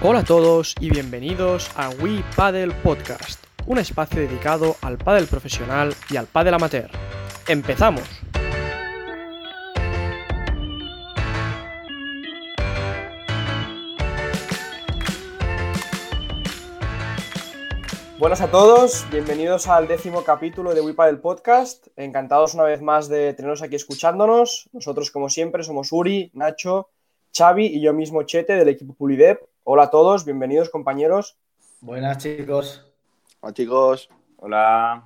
Hola a todos y bienvenidos a We Paddle Podcast, un espacio dedicado al pádel profesional y al pádel amateur. ¡Empezamos! Buenas a todos, bienvenidos al décimo capítulo de Paddle Podcast. Encantados una vez más de teneros aquí escuchándonos. Nosotros, como siempre, somos Uri, Nacho, Xavi y yo mismo Chete del equipo Pulidep. Hola a todos, bienvenidos compañeros. Buenas chicos. Hola chicos. Hola.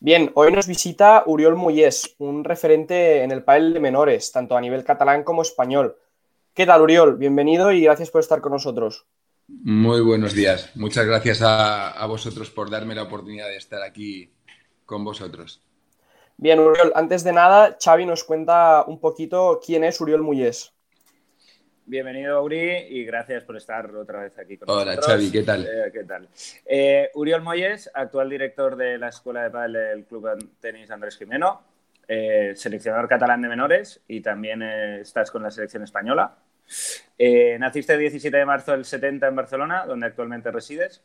Bien, hoy nos visita Uriol Muyés, un referente en el panel de menores, tanto a nivel catalán como español. ¿Qué tal, Uriol? Bienvenido y gracias por estar con nosotros. Muy buenos días. Muchas gracias a, vosotros por darme la oportunidad de estar aquí con vosotros. Bien, Uriol, antes de nada, Xavi nos cuenta un poquito quién es Uriol Muyés. Bienvenido, Uri, y gracias por estar otra vez aquí con Hola, nosotros. Hola, Xavi, ¿qué tal? Eh, ¿qué tal? Eh, Uriol Moyes, actual director de la Escuela de Padel del Club Tenis Andrés Jimeno, eh, seleccionador catalán de menores y también estás con la selección española. Naciste el 17 de marzo del 70 en Barcelona, donde actualmente resides.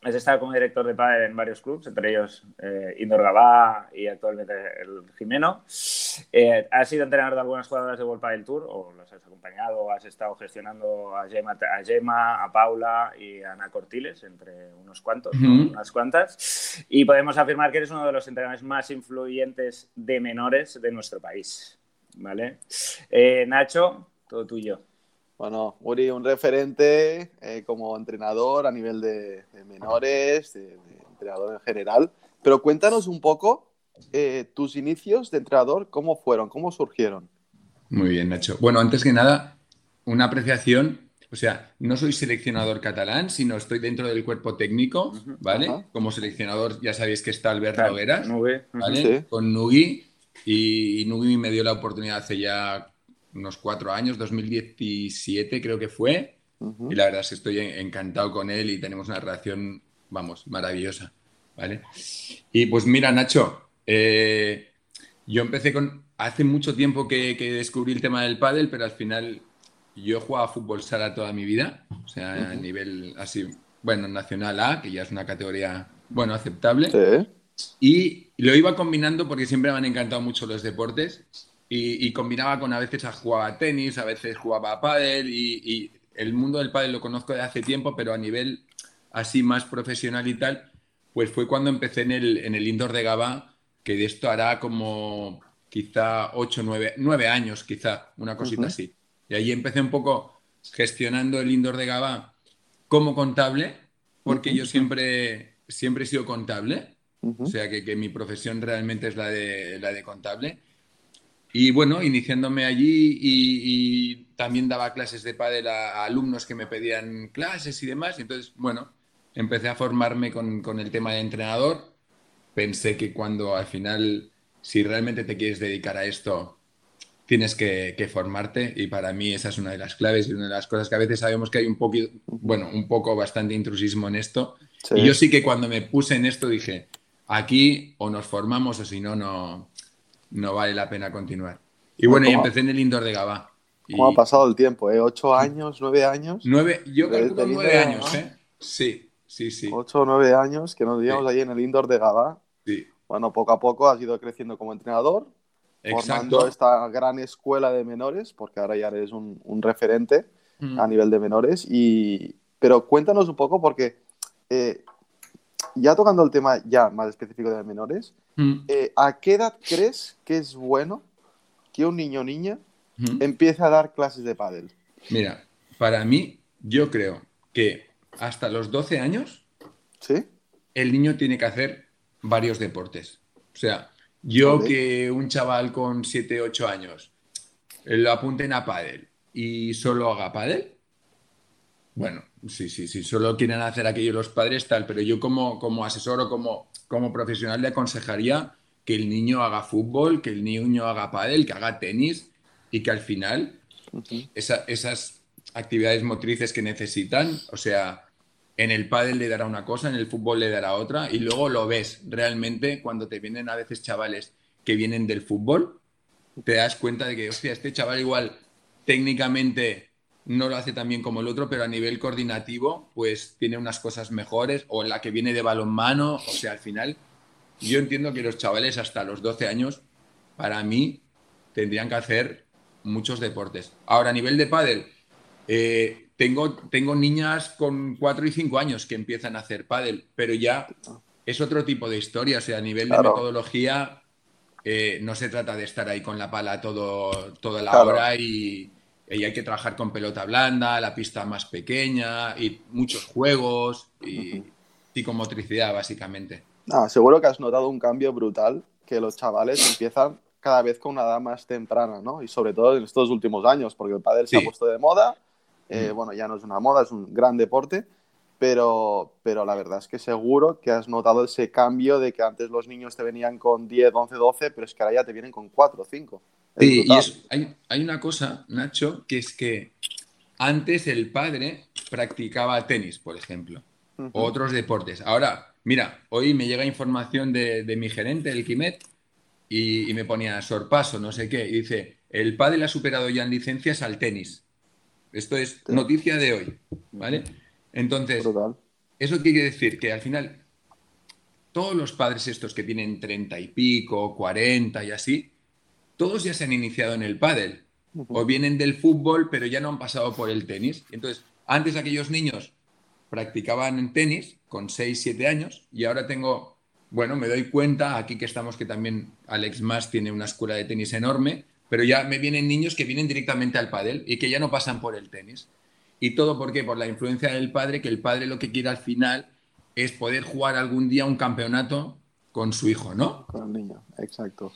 Has estado como director de padre en varios clubes, entre ellos eh, Indor Gabá y actualmente el Jimeno. Eh, has sido entrenador de algunas jugadoras de World Padel Tour, o los has acompañado, has estado gestionando a Gemma, a, Paula y a Ana Cortiles, entre unos cuantos, unas cuantas. Y podemos afirmar que eres uno de los entrenadores más influyentes de menores de nuestro país. ¿Vale? Eh, Nacho, todo tuyo. Bueno, Uri, un referente eh, como entrenador a nivel de, menores, de, entrenador en general. Pero cuéntanos un poco eh, tus inicios de entrenador, cómo fueron, cómo surgieron. Muy bien, Nacho. Bueno, antes que nada, una apreciación. O sea, no soy seleccionador catalán, sino estoy dentro del cuerpo técnico, ¿vale? Como seleccionador ya sabéis que está Albert Nogueras, ¿vale? Con Nugui. Y, y Nugui me dio la oportunidad hace ya unos cuatro años, 2017 creo que fue, y la verdad es que estoy encantado con él y tenemos una relación, vamos, maravillosa, ¿vale? Y pues mira, Nacho, eh, yo empecé con, hace mucho tiempo que, descubrí el tema del pádel, pero al final yo he jugado a fútbol sala toda mi vida, o sea, a nivel así, bueno, nacional A, que ya es una categoría, bueno, aceptable. Y lo iba combinando porque siempre me han encantado mucho los deportes y, combinaba con a veces a jugaba a tenis, a veces jugaba a pádel y, el mundo del pádel lo conozco de hace tiempo, pero a nivel así más profesional y tal, pues fue cuando empecé en el, en el indoor de Gaba, que de esto hará como quizá 8, 9, 9 años, quizá, una cosita así. Y ahí empecé un poco gestionando el indoor de Gaba como contable, porque yo siempre, siempre he sido contable, o sea que, que, mi profesión realmente es la de, la de contable. Y bueno, iniciándome allí y, también daba clases de pádel a, alumnos que me pedían clases y demás. Entonces, bueno, empecé a formarme con, el tema de entrenador. Pensé que cuando al final, si realmente te quieres dedicar a esto, tienes que, formarte y para mí esa es una de las claves y una de las cosas que a veces sabemos que hay un poco, bueno, un poco bastante intrusismo en esto. Y yo sí que cuando me puse en esto dije, aquí o nos formamos o si no, no, no vale la pena continuar. Y bueno, y empecé en el indoor de Gaba. ¿Cómo ha pasado el tiempo? ¿eh? ¿Ocho años, nueve años? Nueve, yo calculo nueve años, ¿eh? Sí, sí, sí. Ocho o nueve años que nos digamos ahí en el indoor de Gaba. Sí. Bueno, poco a poco has ido creciendo como entrenador, Exacto. formando esta gran escuela de menores, porque ahora ya eres un, referente a nivel de menores. Y... Pero cuéntanos un poco, porque eh, ya tocando el tema ya más específico de menores, mm. eh, ¿a qué edad crees que es bueno que un niño o niña mm. empiece a dar clases de pádel? Mira, para mí, yo creo que hasta los 12 años, ¿Sí? el niño tiene que hacer varios deportes. O sea, yo que un chaval con 7, 8 años lo apunten a pádel y solo haga pádel, bueno, sí, sí, sí, solo quieren hacer aquello los padres tal, pero yo como, como asesor o como, como profesional le aconsejaría que el niño haga fútbol, que el niño haga pádel, que haga tenis y que al final esas actividades motrices que necesitan, o sea, en el pádel le dará una cosa, en el fútbol le dará otra y luego lo ves realmente cuando te vienen a veces chavales que vienen del fútbol, te das cuenta de que, hostia, este chaval igual técnicamente no lo hace tan bien como el otro, pero a nivel coordinativo, pues tiene unas cosas mejores, o la que viene de balonmano, o sea, al final, yo entiendo que los chavales hasta los 12 años, para mí, tendrían que hacer muchos deportes. Ahora, a nivel de pádel, eh, tengo, tengo niñas con 4 y 5 años que empiezan a hacer pádel, pero ya es otro tipo de historia, o sea, a nivel de metodología, eh, no se trata de estar ahí con la pala todo, toda la hora y y hay que trabajar con pelota blanda, la pista más pequeña y muchos juegos y psicomotricidad, básicamente. Ah, seguro que has notado un cambio brutal, que los chavales empiezan cada vez con una edad más temprana, ¿no? Y sobre todo en estos últimos años, porque el pádel se ha puesto de moda, eh, bueno, ya no es una moda, es un gran deporte, pero, pero la verdad es que seguro que has notado ese cambio de que antes los niños te venían con 10, 11, 12, pero es que ahora ya te vienen con 4 o 5. Sí, y hay, una cosa, Nacho, que es que antes el padre practicaba tenis, por ejemplo, o otros deportes. Ahora, mira, hoy me llega información de, mi gerente, el Quimet, y, me ponía sorpaso, no sé qué, y dice, el padre ha superado ya en licencias al tenis. Esto es noticia de hoy, ¿vale? Entonces, eso quiere decir que al final todos los padres estos que tienen treinta y pico, cuarenta y así, todos ya se han iniciado en el pádel o vienen del fútbol pero ya no han pasado por el tenis. Entonces, antes aquellos niños practicaban tenis con 6, 7 años y ahora tengo, bueno, me doy cuenta aquí que estamos que también Alex Mas tiene una escuela de tenis enorme, pero ya me vienen niños que vienen directamente al pádel y que ya no pasan por el tenis. Y todo por qué? Por la influencia del padre, que el padre lo que quiere al final es poder jugar algún día un campeonato con su hijo, ¿no? Con el niño, exacto.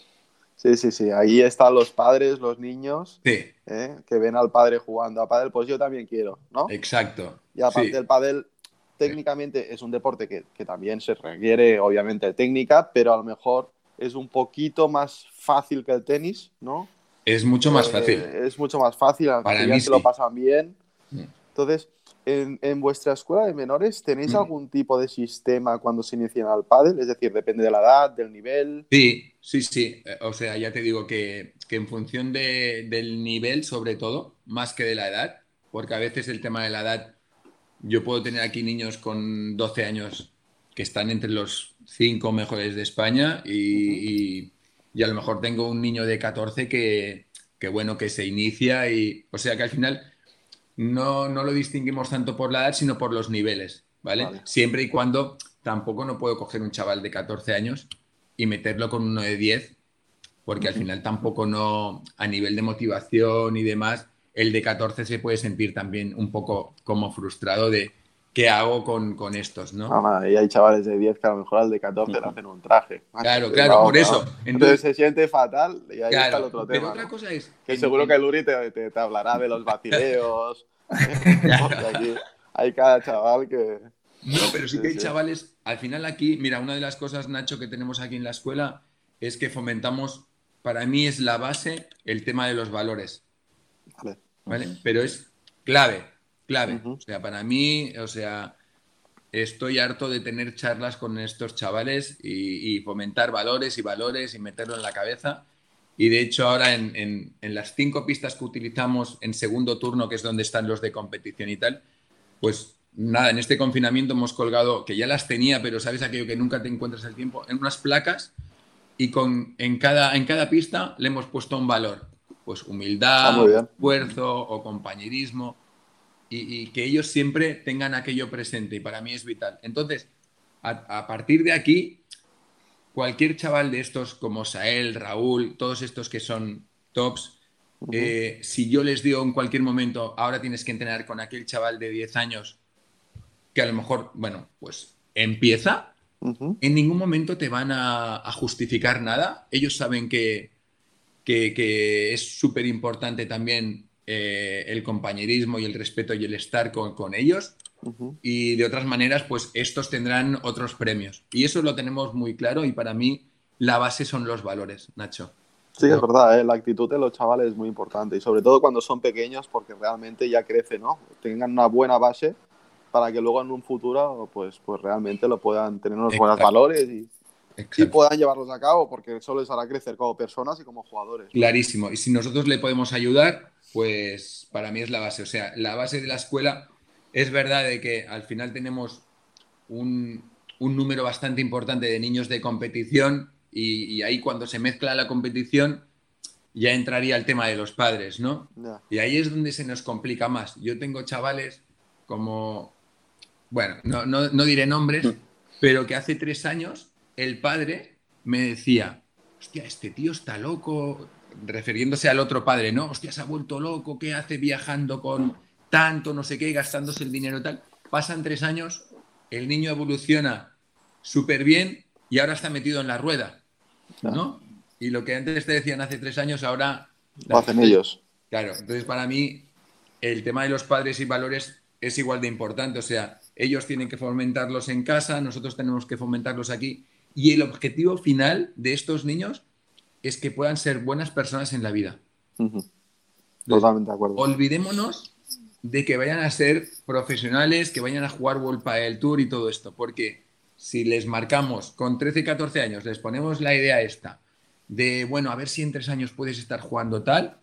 Sí, sí, sí. Ahí están los padres, los niños, ¿eh? que ven al padre jugando a pádel, pues yo también quiero, ¿no? Exacto. Y aparte del pádel, técnicamente es un deporte que, también se requiere, obviamente, técnica, pero a lo mejor es un poquito más fácil que el tenis, ¿no? Es mucho más eh, fácil. Es mucho más fácil, Para ya se lo pasan bien. Mm. Entonces, en, vuestra escuela de menores, ¿tenéis mm. algún tipo de sistema cuando se inician al pádel? Es decir, depende de la edad, del nivel. Sí, sí, sí. Eh, o sea, ya te digo que, en función del nivel, sobre todo, más que de la edad, porque a veces el tema de la edad, yo puedo tener aquí niños con 12 años que están entre los cinco mejores de España y, a lo mejor tengo un niño de 14 que, que, bueno, que se inicia y, o sea, que al final no, no lo distinguimos tanto por la edad, sino por los niveles, ¿vale? Siempre y cuando tampoco no puedo coger un chaval de 14 años y meterlo con uno de 10, porque al final tampoco no, a nivel de motivación y demás, el de 14 se puede sentir también un poco como frustrado de qué hago con, estos, ¿no? Ah, y hay chavales de 10 que a lo mejor al de 14 le hacen un traje. Claro, claro, por eso. Entonces, se siente fatal y ahí está el otro tema. Pero otra cosa es... Que seguro que el Uri te, te, hablará de los vacileos. aquí hay cada chaval que... No, pero sí que hay chavales... Al final aquí, mira, una de las cosas, Nacho, que tenemos aquí en la escuela es que fomentamos, para mí es la base, el tema de los valores. Vale. ¿Vale? Pero es clave clave. O sea, para mí, o sea, estoy harto de tener charlas con estos chavales y, fomentar valores y valores y meterlo en la cabeza. Y de hecho ahora en, las cinco pistas que utilizamos en segundo turno, que es donde están los de competición y tal, pues nada, en este confinamiento hemos colgado, que ya las tenía, pero sabes aquello que nunca te encuentras el tiempo, en unas placas y con, en, cada, en cada pista le hemos puesto un valor. Pues humildad, ah, esfuerzo o compañerismo y, que ellos siempre tengan aquello presente y para mí es vital. Entonces, a, partir de aquí, cualquier chaval de estos como Sael, Raúl, todos estos que son tops, eh, si yo les digo en cualquier momento, ahora tienes que entrenar con aquel chaval de 10 años, que a lo mejor, bueno, pues empieza, en ningún momento te van a, justificar nada. Ellos saben que, que es súper importante también eh, el compañerismo y el respeto y el estar con, ellos. Y de otras maneras, pues estos tendrán otros premios. Y eso lo tenemos muy claro y para mí la base son los valores, Nacho. Sí, es verdad, ¿eh? la actitud de los chavales es muy importante y sobre todo cuando son pequeños porque realmente ya crecen, ¿no? Tengan una buena base para que luego en un futuro pues, pues realmente lo puedan tener unos buenos valores y, y puedan llevarlos a cabo, porque eso les hará crecer como personas y como jugadores. Clarísimo. Y si nosotros le podemos ayudar, pues para mí es la base. O sea, la base de la escuela es verdad de que al final tenemos un, número bastante importante de niños de competición y, ahí cuando se mezcla la competición ya entraría el tema de los padres, ¿no? Y ahí es donde se nos complica más. Yo tengo chavales como, bueno, no, no diré nombres, pero que hace tres años el padre me decía, hostia, este tío está loco, refiriéndose al otro padre, ¿no? Hostia, se ha vuelto loco, ¿qué hace viajando con tanto, no sé qué, gastándose el dinero tal? Pasan tres años, el niño evoluciona súper bien y ahora está metido en la rueda, ¿no? Y lo que antes te decían hace tres años, ahora... Lo hacen ellos. Claro, entonces para mí el tema de los padres y valores es igual de importante, o sea, ellos tienen que fomentarlos en casa, nosotros tenemos que fomentarlos aquí y el objetivo final de estos niños es que puedan ser buenas personas en la vida. Totalmente de acuerdo. Olvidémonos de que vayan a ser profesionales, que vayan a jugar World Padel Tour y todo esto, porque si les marcamos con 13, 14 años, les ponemos la idea esta de, bueno, a ver si en tres años puedes estar jugando tal,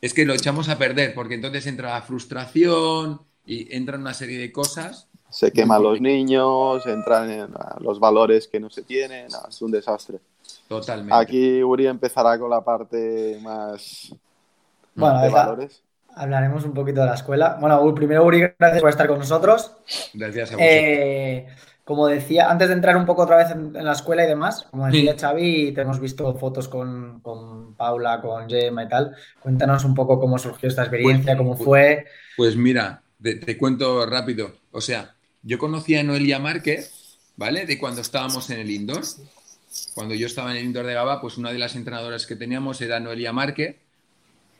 es que lo echamos a perder, porque entonces entra la frustración y entra una serie de cosas se queman los niños, entran en los valores que no se tienen, es un desastre. Totalmente. Aquí Uri empezará con la parte más bueno, de valores. Hablaremos un poquito de la escuela. Bueno, primero Uri, gracias por estar con nosotros. Gracias a vosotros. Eh, como decía, antes de entrar un poco otra vez en, la escuela y demás, como decía Xavi, te hemos visto fotos con, Paula, con Gemma y tal. Cuéntanos un poco cómo surgió esta experiencia, pues, cómo pues, fue. Pues mira, te cuento rápido. O sea, yo conocí a Noelia Márquez, ¿vale? De cuando estábamos en el indoor. Cuando yo estaba en el indoor de Gaba, pues una de las entrenadoras que teníamos era Noelia Márquez,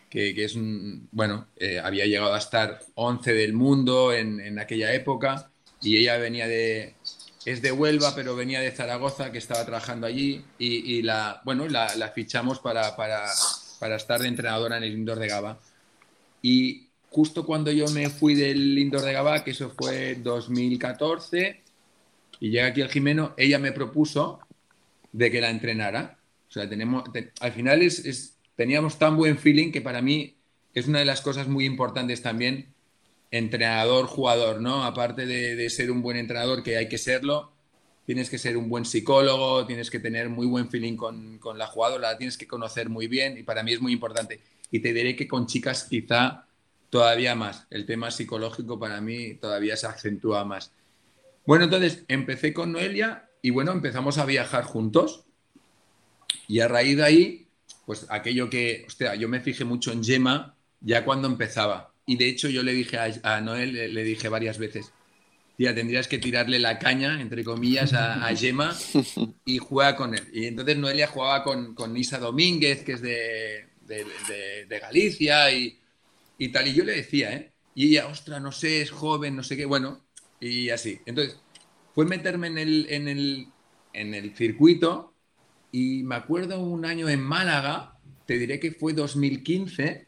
que, es un, bueno, eh, había llegado a estar 11 del mundo en, aquella época y ella venía de, es de Huelva, pero venía de Zaragoza, que estaba trabajando allí y, la, bueno, la, fichamos para, para, para, estar de entrenadora en el indoor de Gaba. Y justo cuando yo me fui del indoor de Gabá, que eso fue 2014, y llega aquí el Jimeno, ella me propuso de que la entrenara. O sea, tenemos, al final es, teníamos tan buen feeling que para mí es una de las cosas muy importantes también, entrenador-jugador, ¿no? Aparte de, ser un buen entrenador, que hay que serlo, tienes que ser un buen psicólogo, tienes que tener muy buen feeling con, con la jugadora, la tienes que conocer muy bien y para mí es muy importante. Y te diré que con chicas quizá todavía más. El tema psicológico para mí todavía se acentúa más. Bueno, entonces empecé con Noelia y bueno, empezamos a viajar juntos. Y a raíz de ahí, pues aquello que, hostia, yo me fijé mucho en Gemma ya cuando empezaba. Y de hecho yo le dije a, Noel, le, dije varias veces, tía, tendrías que tirarle la caña, entre comillas, a, a Gemma y juega con él. Y entonces Noelia jugaba con, con Isa Domínguez, que es de, de Galicia, y, y tal. Y yo le decía, ¿eh? Y ella, ostra, no sé, es joven, no sé qué, bueno, y así. Entonces, fue meterme en el, en el, en el circuito y me acuerdo un año en Málaga, te diré que fue 2015,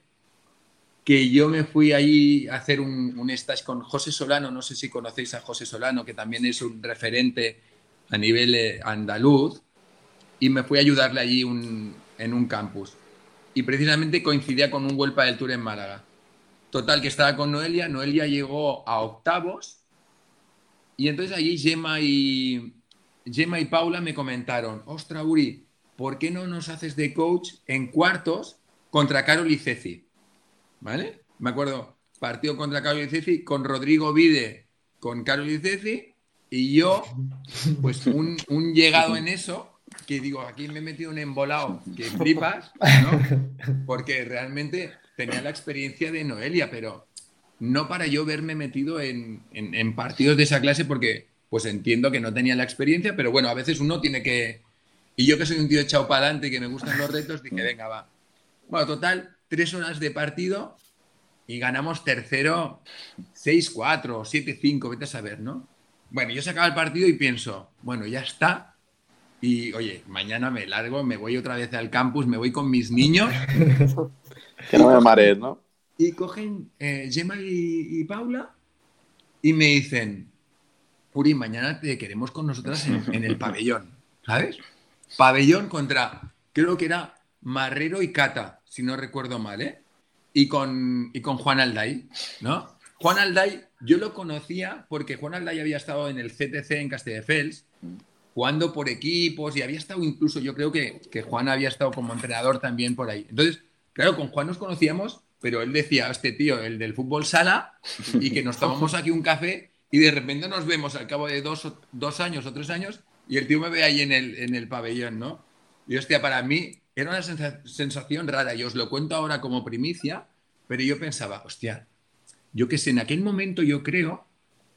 que yo me fui allí a hacer un, un stage con José Solano, no sé si conocéis a José Solano, que también es un referente a nivel eh, andaluz, y me fui a ayudarle allí en un campus. Y precisamente coincidía con un Huelpa del Tour en Málaga. Total, que estaba con Noelia, Noelia llegó a octavos y entonces allí Gemma y, Gemma y Paula me comentaron, ostra Uri, ¿por qué no nos haces de coach en cuartos contra Carol y Ceci? ¿Vale? Me acuerdo, partido contra Carol y Ceci con Rodrigo Vide, con Carol y Ceci y yo, pues un, un llegado en eso, que digo, aquí me he metido un embolado que flipas, ¿no? Porque realmente tenía la experiencia de Noelia, pero no para yo verme metido en, partidos de esa clase porque pues entiendo que no tenía la experiencia, pero bueno, a veces uno tiene que... Y yo que soy un tío echado para adelante y que me gustan los retos, dije, venga, va. Bueno, total, tres horas de partido y ganamos tercero 6-4 o 7-5, vete a saber, ¿no? Bueno, yo sacaba el partido y pienso, bueno, ya está. Y oye, mañana me largo, me voy otra vez al campus, me voy con mis niños Que no me marees, ¿no? Y cogen eh, Gemma y, Paula y me dicen, Uri, mañana te queremos con nosotras en, el pabellón. ¿sabes? Pabellón contra, creo que era Marrero y Cata, si no recuerdo mal, ¿eh? Y con, y con Juan Alday, ¿no? Juan Alday, yo lo conocía porque Juan Alday había estado en el CTC en Castelldefels, jugando por equipos y había estado incluso, yo creo que, que Juan había estado como entrenador también por ahí. Entonces, claro, con Juan nos conocíamos, pero él decía, este tío, el del fútbol sala, y que nos tomamos aquí un café y de repente nos vemos al cabo de dos, dos años o tres años y el tío me ve ahí en el, en el pabellón, ¿no? Y hostia, para mí era una sensación rara y os lo cuento ahora como primicia, pero yo pensaba, hostia, yo qué sé, en aquel momento yo creo,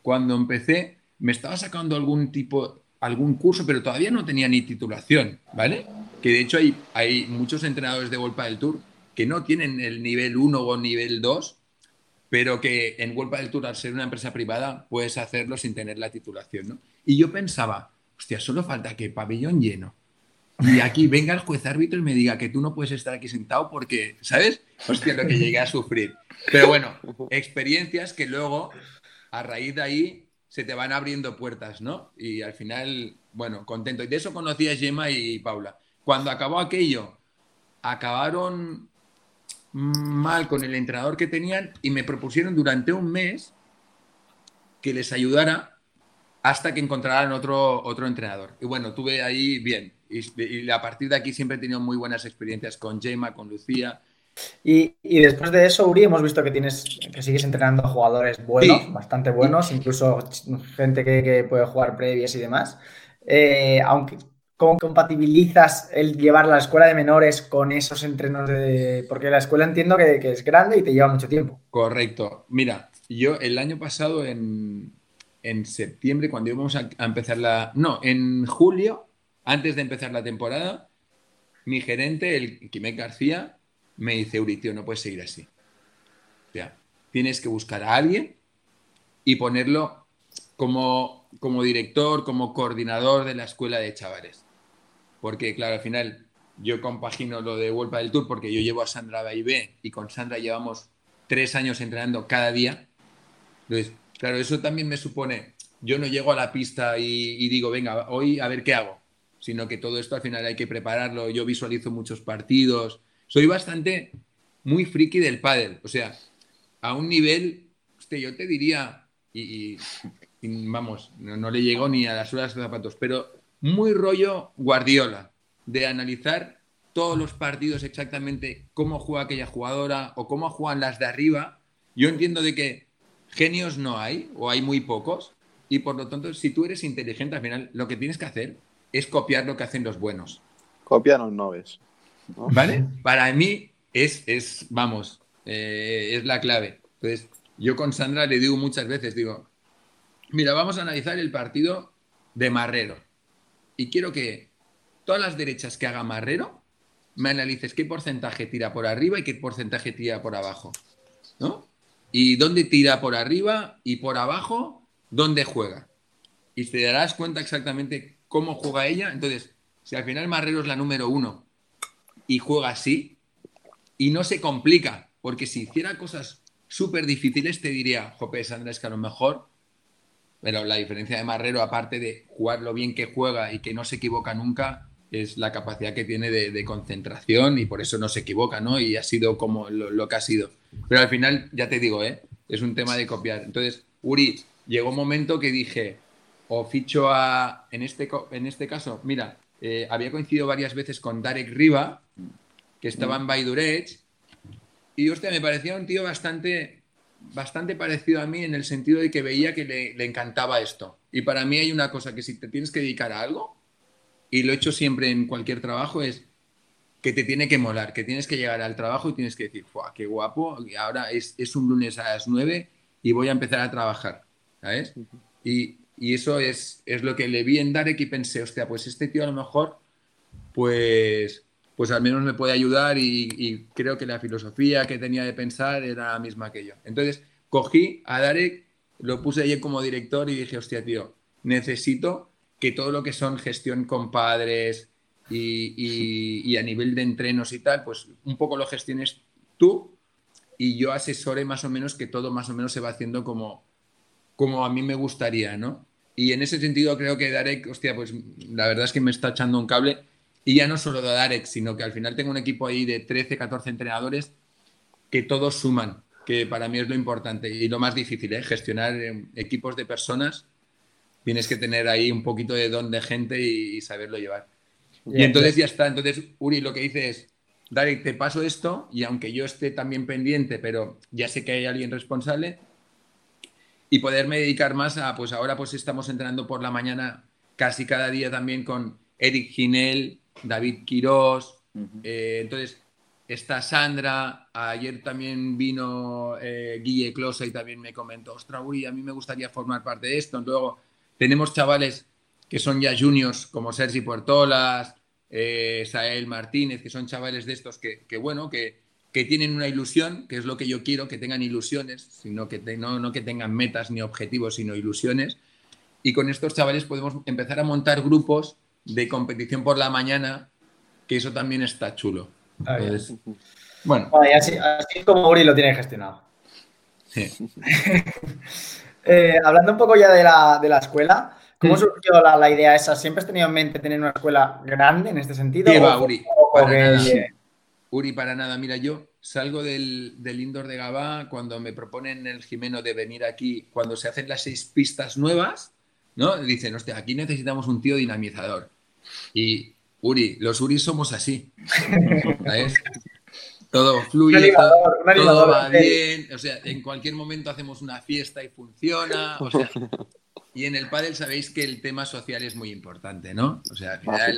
cuando empecé, me estaba sacando algún tipo, algún curso, pero todavía no tenía ni titulación, ¿vale? Que de hecho hay, hay muchos entrenadores de Volpa del Tour que no tienen el nivel 1 o nivel 2, pero que en Volpa del Tour, al ser una empresa privada, puedes hacerlo sin tener la titulación, ¿no? Y yo pensaba, hostia, solo falta que pabellón lleno. Y aquí venga el juez árbitro y me diga que tú no puedes estar aquí sentado porque, ¿sabes? Hostia, lo que llegué a sufrir. Pero bueno, experiencias que luego, a raíz de ahí, se te van abriendo puertas, ¿no? Y al final, bueno, contento. Y de eso conocí a Gemma y Paula. Cuando acabó aquello, acabaron mal con el entrenador que tenían y me propusieron durante un mes que les ayudara hasta que encontraran otro, otro entrenador. Y bueno, tuve ahí bien. Y, a partir de aquí siempre he tenido muy buenas experiencias con Gemma, con Lucía. Y, después de eso, Uri, hemos visto que tienes que sigues entrenando jugadores buenos, bastante buenos, incluso gente que, puede jugar previas y demás. Eh, aunque ¿Cómo compatibilizas el llevar la escuela de menores con esos entrenos de...? Porque la escuela entiendo que, es grande y te lleva mucho tiempo. Correcto. Mira, yo el año pasado, en, septiembre, cuando íbamos a, empezar la... No, en julio, antes de empezar la temporada, mi gerente, el Quimet García, me dice, Euritio, no puedes seguir así. O sea, tienes que buscar a alguien y ponerlo como, como director, como coordinador de la escuela de chavales porque claro, al final yo compagino lo de Vuelta del Tour porque yo llevo a Sandra Baibé y con Sandra llevamos tres años entrenando cada día. Entonces, claro, eso también me supone, yo no llego a la pista y, digo, venga, hoy a ver qué hago, sino que todo esto al final hay que prepararlo, yo visualizo muchos partidos, soy bastante muy friki del pádel, o sea, a un nivel, usted, yo te diría, y, vamos, no, no, le llego ni a las horas de zapatos, pero muy rollo Guardiola, de analizar todos los partidos exactamente cómo juega aquella jugadora o cómo juegan las de arriba. Yo entiendo de que genios no hay o hay muy pocos y por lo tanto si tú eres inteligente al final lo que tienes que hacer es copiar lo que hacen los buenos. Copianos no ves. ¿Vale? Para mí es, es vamos, eh, es la clave. Entonces, yo con Sandra le digo muchas veces, digo, mira, vamos a analizar el partido de Marrero y quiero que todas las derechas que haga Marrero me analices qué porcentaje tira por arriba y qué porcentaje tira por abajo. ¿No? Y dónde tira por arriba y por abajo, dónde juega. Y te darás cuenta exactamente cómo juega ella. Entonces, si al final Marrero es la número uno y juega así, y no se complica, porque si hiciera cosas súper difíciles, te diría, Jope, Sandra, que a lo mejor pero la diferencia de Marrero, aparte de jugar lo bien que juega y que no se equivoca nunca, es la capacidad que tiene de, concentración y por eso no se equivoca, ¿no? Y ha sido como lo, que ha sido. Pero al final, ya te digo, ¿eh? Es un tema de copiar. Entonces, Uri, llegó un momento que dije, o ficho a, en este, en este caso, mira, eh, había coincidido varias veces con Darek Riva, que estaba en Baidurech, y hostia, me parecía un tío bastante bastante parecido a mí en el sentido de que veía que le, encantaba esto. Y para mí hay una cosa que si te tienes que dedicar a algo, y lo he hecho siempre en cualquier trabajo, es que te tiene que molar, que tienes que llegar al trabajo y tienes que decir, ¡fuah, qué guapo! Ahora es, un lunes a las 9 y voy a empezar a trabajar, ¿sabes? Y, eso es, es, lo que le vi en Darek y pensé, hostia, pues este tío a lo mejor, pues pues al menos me puede ayudar y, creo que la filosofía que tenía de pensar era la misma que yo. Entonces cogí a Darek, lo puse ahí como director y dije, hostia, tío, necesito que todo lo que son gestión con padres y, a nivel de entrenos y tal, pues un poco lo gestiones tú y yo asesore más o menos que todo más o menos se va haciendo como, como a mí me gustaría, ¿no? y en ese sentido creo que Darek, hostia, pues la verdad es que me está echando un cable. Y ya no solo de Darek, sino que al final tengo un equipo ahí de 13, 14 entrenadores que todos suman, que para mí es lo importante y lo más difícil, ¿eh? gestionar eh, equipos de personas. Tienes que tener ahí un poquito de don de gente y, saberlo llevar. y entonces ya está. Entonces, Uri, lo que dice es, Darek, te paso esto y aunque yo esté también pendiente, pero ya sé que hay alguien responsable, y poderme dedicar más a, pues ahora pues estamos entrenando por la mañana casi cada día también con Eric Ginel, David Quirós, eh, entonces está Sandra, ayer también vino eh, Guille Closa y también me comentó, ostras, uy, a mí me gustaría formar parte de esto. Luego tenemos chavales que son ya juniors como Sergi Puertolas, eh, Sael Martínez, que son chavales de estos que, que bueno, que, que tienen una ilusión, que es lo que yo quiero, que tengan ilusiones, sino que no, que tengan metas ni objetivos, sino ilusiones. Y con estos chavales podemos empezar a montar grupos de competición por la mañana, que eso también está chulo. bueno. así, como Uri lo tiene gestionado. Eh, hablando un poco ya de la, escuela, ¿cómo surgió la, idea esa? ¿Siempre has tenido en mente tener una escuela grande en este sentido? Uri? Uri, para nada. Mira, yo salgo del, del, indoor de Gabá cuando me proponen el Jimeno de venir aquí, cuando se hacen las seis pistas nuevas, ¿no? Dicen, hostia, aquí necesitamos un tío dinamizador. Y Uri, los Uri somos así. ¿sabes? Todo fluye, todo, va bien. O sea, en cualquier momento hacemos una fiesta y funciona. O sea, y en el pádel sabéis que el tema social es muy importante, ¿no? O sea, al final,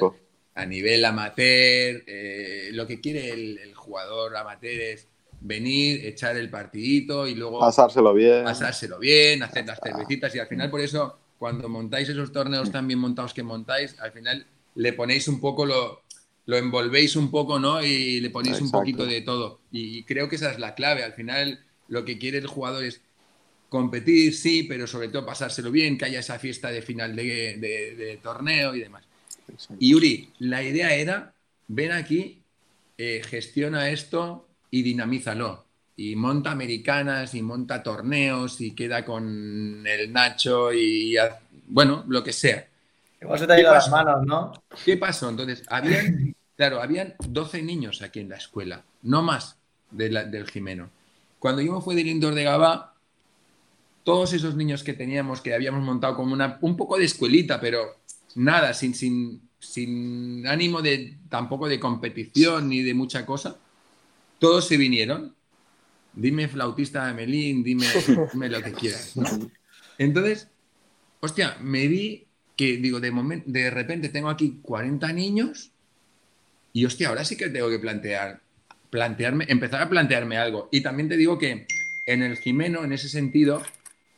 a nivel amateur, eh, lo que quiere el, jugador amateur es venir, echar el partidito y luego pasárselo bien, pasárselo bien, hacer las cervecitas y al final por eso cuando montáis esos torneos tan bien montados que montáis, al final le ponéis un poco lo, lo envolvéis un poco, ¿no? Y le ponéis un poquito de todo. Y creo que esa es la clave. Al final lo que quiere el jugador es competir, sí, pero sobre todo pasárselo bien, que haya esa fiesta de final de torneo y demás. Y Yuri, la idea era, ven aquí, eh, gestiona esto y dinamízalo. Y monta americanas y monta torneos y queda con el Nacho y, bueno, lo que sea. Igual se te ha ido las manos, ¿no? ¿Qué pasó? Entonces, habían, claro, habían 12 niños aquí en la escuela, no más del Jimeno. Cuando yo me fui del indoor de Gaba, todos esos niños que teníamos, que habíamos montado como una, un poco de escuelita, pero nada, sin, sin, sin ánimo de tampoco de competición ni de mucha cosa, todos se vinieron. Dime flautista de Melín, dime, lo que quieras. Entonces, hostia, me vi que, digo, de, repente tengo aquí 40 niños y, hostia, ahora sí que tengo que plantear, plantearme, empezar a plantearme algo. Y también te digo que en el Jimeno, en ese sentido,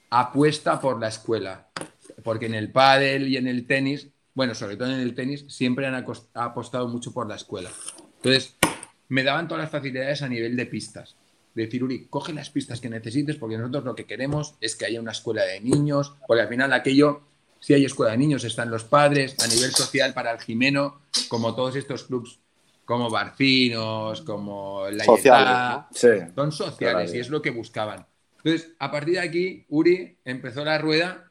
apuesta por la escuela porque en el pádel y en el tenis, bueno, sobre todo en el tenis, siempre han apostado mucho por la escuela. Entonces, me daban todas las facilidades a nivel de pistas. decir, Uri, coge las pistas que necesites porque nosotros lo que queremos es que haya una escuela de niños, porque al final aquello, si hay escuela de niños, están los padres, a nivel social para el Jimeno, como todos estos clubs, como Barcinos, como La sociales, son sociales y es lo que buscaban. Entonces, a partir de aquí, Uri empezó la rueda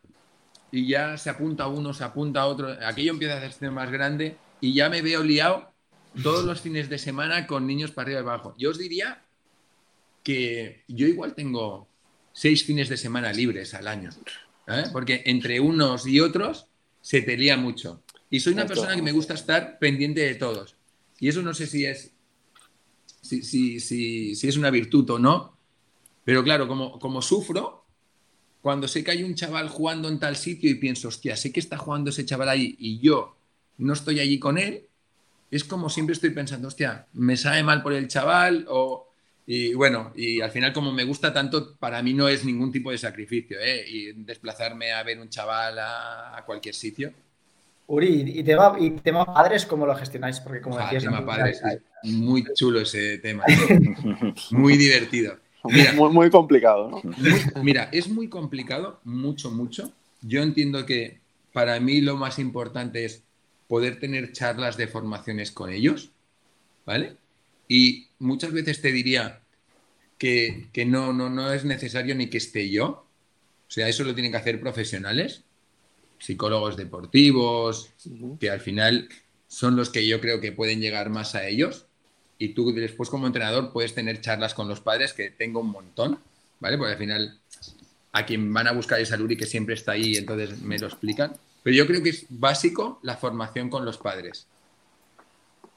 y ya se apunta uno, se apunta otro, aquello empieza a hacerse más grande y ya me veo liado todos los fines de semana con niños para arriba y abajo. Yo os diría que yo igual tengo seis fines de semana libres al año, ¿eh? porque entre unos y otros se te lía mucho. Y soy una persona que me gusta estar pendiente de todos. Y eso no sé si es, si, si, si, si es una virtud o no, pero claro, como, como sufro, cuando sé que hay un chaval jugando en tal sitio y pienso, hostia, sé que está jugando ese chaval ahí y yo no estoy allí con él, es como siempre estoy pensando, hostia, me sabe mal por el chaval o... Y bueno, y al final como me gusta tanto, para mí no es ningún tipo de sacrificio, ¿eh? Y desplazarme a ver un chaval a, cualquier sitio. Uri, ¿y tema, ¿y tema padres cómo lo gestionáis? Porque como ah, tema padres, es muy chulo ese tema. muy divertido. muy, complicado, ¿no? mira, es muy complicado, mucho, mucho. Yo entiendo que para mí lo más importante es poder tener charlas de formaciones con ellos, ¿vale? Y muchas veces te diría que, no, no, no es necesario ni que esté yo. O sea, eso lo tienen que hacer profesionales. psicólogos deportivos, que al final son los que yo creo que pueden llegar más a ellos. Y tú después como entrenador puedes tener charlas con los padres, que tengo un montón, ¿vale? Porque al final a quien van a buscar es a Luri, que siempre está ahí, entonces me lo explican. Pero yo creo que es básico la formación con los padres.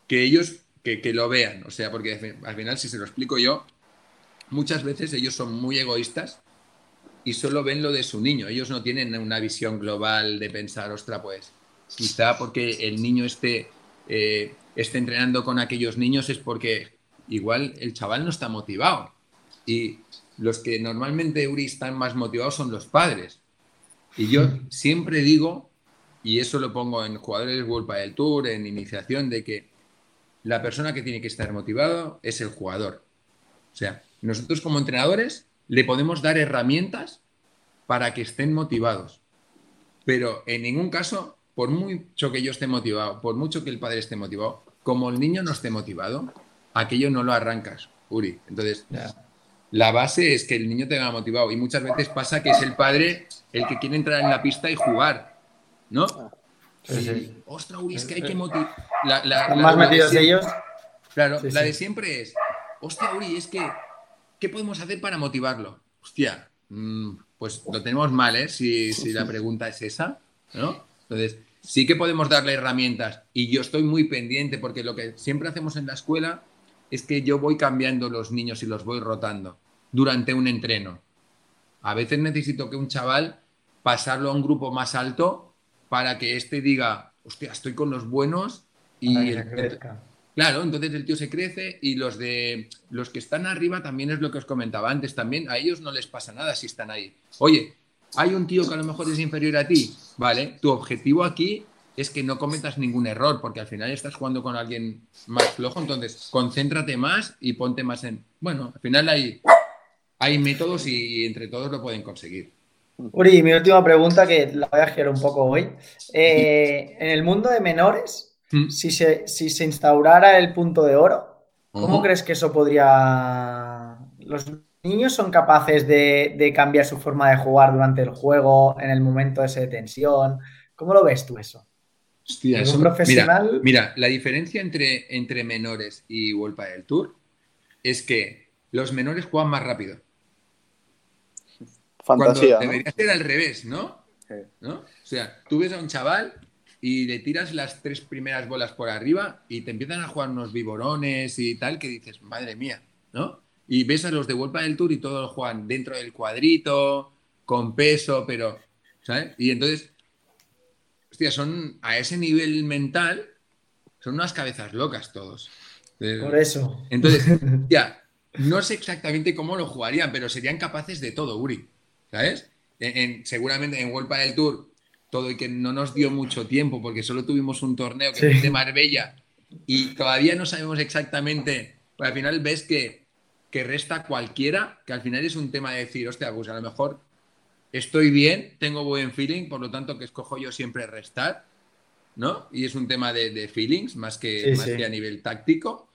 Que ellos, que, que lo vean, o sea, porque al final si se lo explico yo, muchas veces ellos son muy egoístas y solo ven lo de su niño. Ellos no tienen una visión global de pensar, ostra, pues quizá porque el niño esté, eh, esté entrenando con aquellos niños es porque igual el chaval no está motivado. Y los que normalmente Uri están más motivados son los padres. Y yo siempre digo, y eso lo pongo en jugadores World del Tour, en iniciación, de que la persona que tiene que estar motivado es el jugador. O sea, nosotros como entrenadores le podemos dar herramientas para que estén motivados. Pero en ningún caso, por mucho que yo esté motivado, por mucho que el padre esté motivado, como el niño no esté motivado, aquello no lo arrancas, Uri. Entonces, la base es que el niño tenga motivado. Y muchas veces pasa que es el padre el que quiere entrar en la pista y jugar, ¿no? Ostras, Uri, es que hay que motivar. más metidos ellos. Claro, la de siempre es, hostia, Uri, es que ¿qué podemos hacer para motivarlo? Hostia, mm, pues lo tenemos mal, ¿eh? Si, la pregunta es esa, ¿no? Entonces, sí que podemos darle herramientas y yo estoy muy pendiente porque lo que siempre hacemos en la escuela es que yo voy cambiando los niños y los voy rotando durante un entreno. A veces necesito que un chaval pasarlo a un grupo más alto para que éste diga, hostia, estoy con los buenos y, Claro, entonces el tío se crece y los de los que están arriba también es lo que os comentaba antes, también a ellos no les pasa nada si están ahí. Oye, hay un tío que a lo mejor es inferior a ti, ¿vale? Tu objetivo aquí es que no cometas ningún error, porque al final estás jugando con alguien más flojo, entonces concéntrate más y ponte más en... Bueno, al final hay, hay métodos y, entre todos lo pueden conseguir. Uri, mi última pregunta, que la voy a girar un poco hoy. Eh, en el mundo de menores, Mm. Si, se, si se instaurara el punto de oro, ¿cómo crees que eso podría... ¿Los niños son capaces de, cambiar su forma de jugar durante el juego, en el momento ese de tensión? ¿Cómo lo ves tú eso? Hostia, profesional... Mira, la diferencia entre, entre menores y Wolpa del Tour es que los menores juegan más rápido. Fantasía. debería ser al revés, ¿no? ¿no? O sea, tú ves a un chaval y le tiras las tres primeras bolas por arriba y te empiezan a jugar unos viborones y tal que dices, madre mía, ¿no? Y ves a los de Vuelta del Tour y todos juegan dentro del cuadrito, con peso, pero, ¿sabes? Y entonces, hostia, son a ese nivel mental, son unas cabezas locas todos. Por eso. Entonces, ya, no sé exactamente cómo lo jugarían, pero serían capaces de todo, Uri, ¿sabes? seguramente en Vuelta del Tour todo y que no nos dio mucho tiempo porque solo tuvimos un torneo que fue de Marbella y todavía no sabemos exactamente, al final ves que, que resta cualquiera, que al final es un tema de decir, hostia, pues a lo mejor estoy bien, tengo buen feeling, por lo tanto que escojo yo siempre restar, ¿no? Y es un tema de, feelings más, que, a nivel táctico.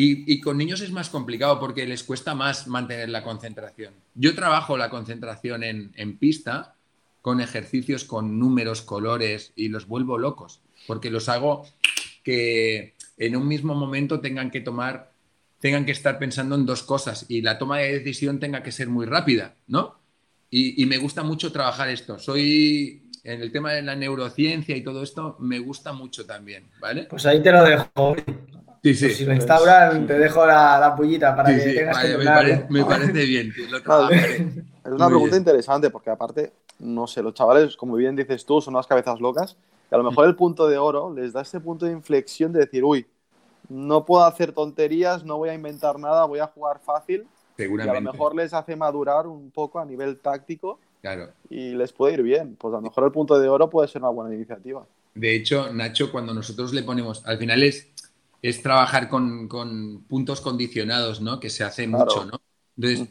Y, con niños es más complicado porque les cuesta más mantener la concentración. Yo trabajo la concentración en, en pista, con ejercicios con números, colores y los vuelvo locos, porque los hago que en un mismo momento tengan que tomar, tengan que estar pensando en dos cosas y la toma de decisión tenga que ser muy rápida, ¿no? Y, me gusta mucho trabajar esto. Soy en el tema de la neurociencia y todo esto, me gusta mucho también, ¿vale? Pues ahí te lo dejo. Sí, sí. Pues si lo instauran, te dejo la, la pullita para que tengas que me, me, parece bien. es una pregunta interesante porque aparte no sé, los chavales, como bien dices tú, son unas cabezas locas. Y a lo mejor el punto de oro les da ese punto de inflexión de decir, uy, no puedo hacer tonterías, no voy a inventar nada, voy a jugar fácil. Seguramente. Y a lo mejor les hace madurar un poco a nivel táctico. Claro. Y les puede ir bien. Pues a lo mejor el punto de oro puede ser una buena iniciativa. De hecho, Nacho, cuando nosotros le ponemos, al final es, es trabajar con, puntos condicionados, ¿no? Que se hace mucho, ¿no? Entonces,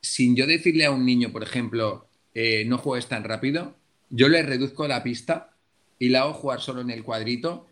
sin yo decirle a un niño, por ejemplo, eh, no juegues tan rápido, yo le reduzco la pista y la hago jugar solo en el cuadrito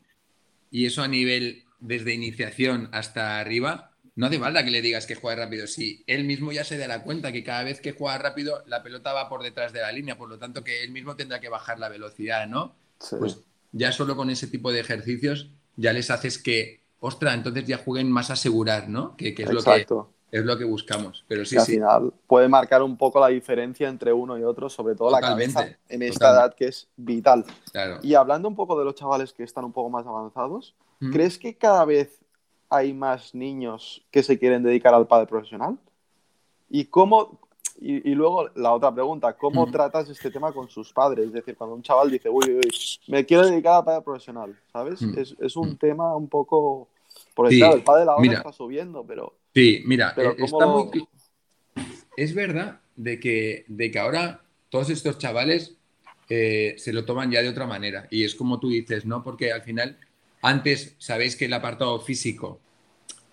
y eso a nivel desde iniciación hasta arriba no hace falta que le digas que juega rápido. Si él mismo ya se da cuenta que cada vez que juega rápido, la pelota va por detrás de la línea, por lo tanto que él mismo tendrá que bajar la velocidad, ¿no? Pues ya solo con ese tipo de ejercicios ya les haces que, ostra, entonces ya jueguen más a asegurar, ¿no? Que, es, lo que, es lo que buscamos. Pero sí, al final puede marcar un poco la diferencia entre uno y otro, sobre todo la cabeza en esta edad que es vital. Y hablando un poco de los chavales que están un poco más avanzados, ¿crees que cada vez hay más niños que se quieren dedicar al padre profesional? ¿Y cómo, y, luego la otra pregunta, ¿cómo tratas este tema con sus padres? Es decir, cuando un chaval dice, uy, uy, me quiero dedicar al padre profesional, ¿sabes? es, un tema un poco... Porque claro, el padre la hora está subiendo, pero... Sí, mira, eh, está muy... Es verdad de que, de que ahora todos estos chavales eh, se lo toman ya de otra manera. Y es como tú dices, ¿no? Porque al final, antes sabéis que el apartado físico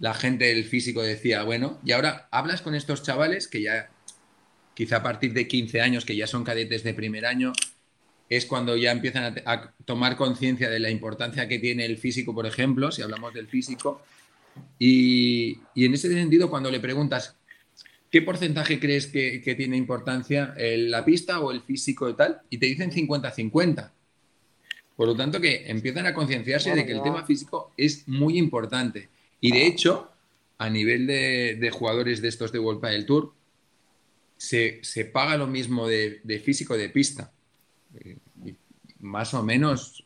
la gente del físico decía, bueno, y ahora hablas con estos chavales que ya, quizá a partir de 15 años, que ya son cadetes de primer año, es cuando ya empiezan a, tomar conciencia de la importancia que tiene el físico, por ejemplo, si hablamos del físico. Y, en ese sentido, cuando le preguntas, ¿qué porcentaje crees que, tiene importancia la pista o el físico y tal? Y te dicen 50-50. Por lo tanto, que empiezan a concienciarse de que el tema físico es muy importante. Y de hecho, a nivel de, jugadores de estos de World del Tour, se, paga lo mismo de, físico de pista. Eh, más o menos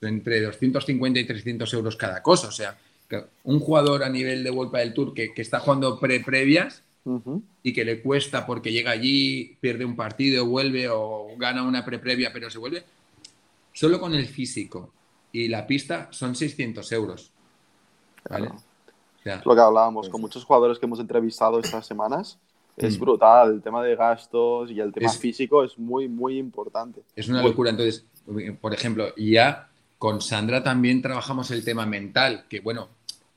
entre 250 y 300 euros cada cosa. O sea, un jugador a nivel de World del Tour que, está jugando pre-previas y que le cuesta porque llega allí, pierde un partido, vuelve o gana una pre-previa pero se vuelve, solo con el físico y la pista son 600 euros. ¿Vale? lo que hablábamos con muchos jugadores que hemos entrevistado estas semanas. Es mm. brutal, el tema de gastos y el tema físico es muy, muy importante. Es una locura. Entonces, por ejemplo, ya con Sandra también trabajamos el tema mental, que bueno,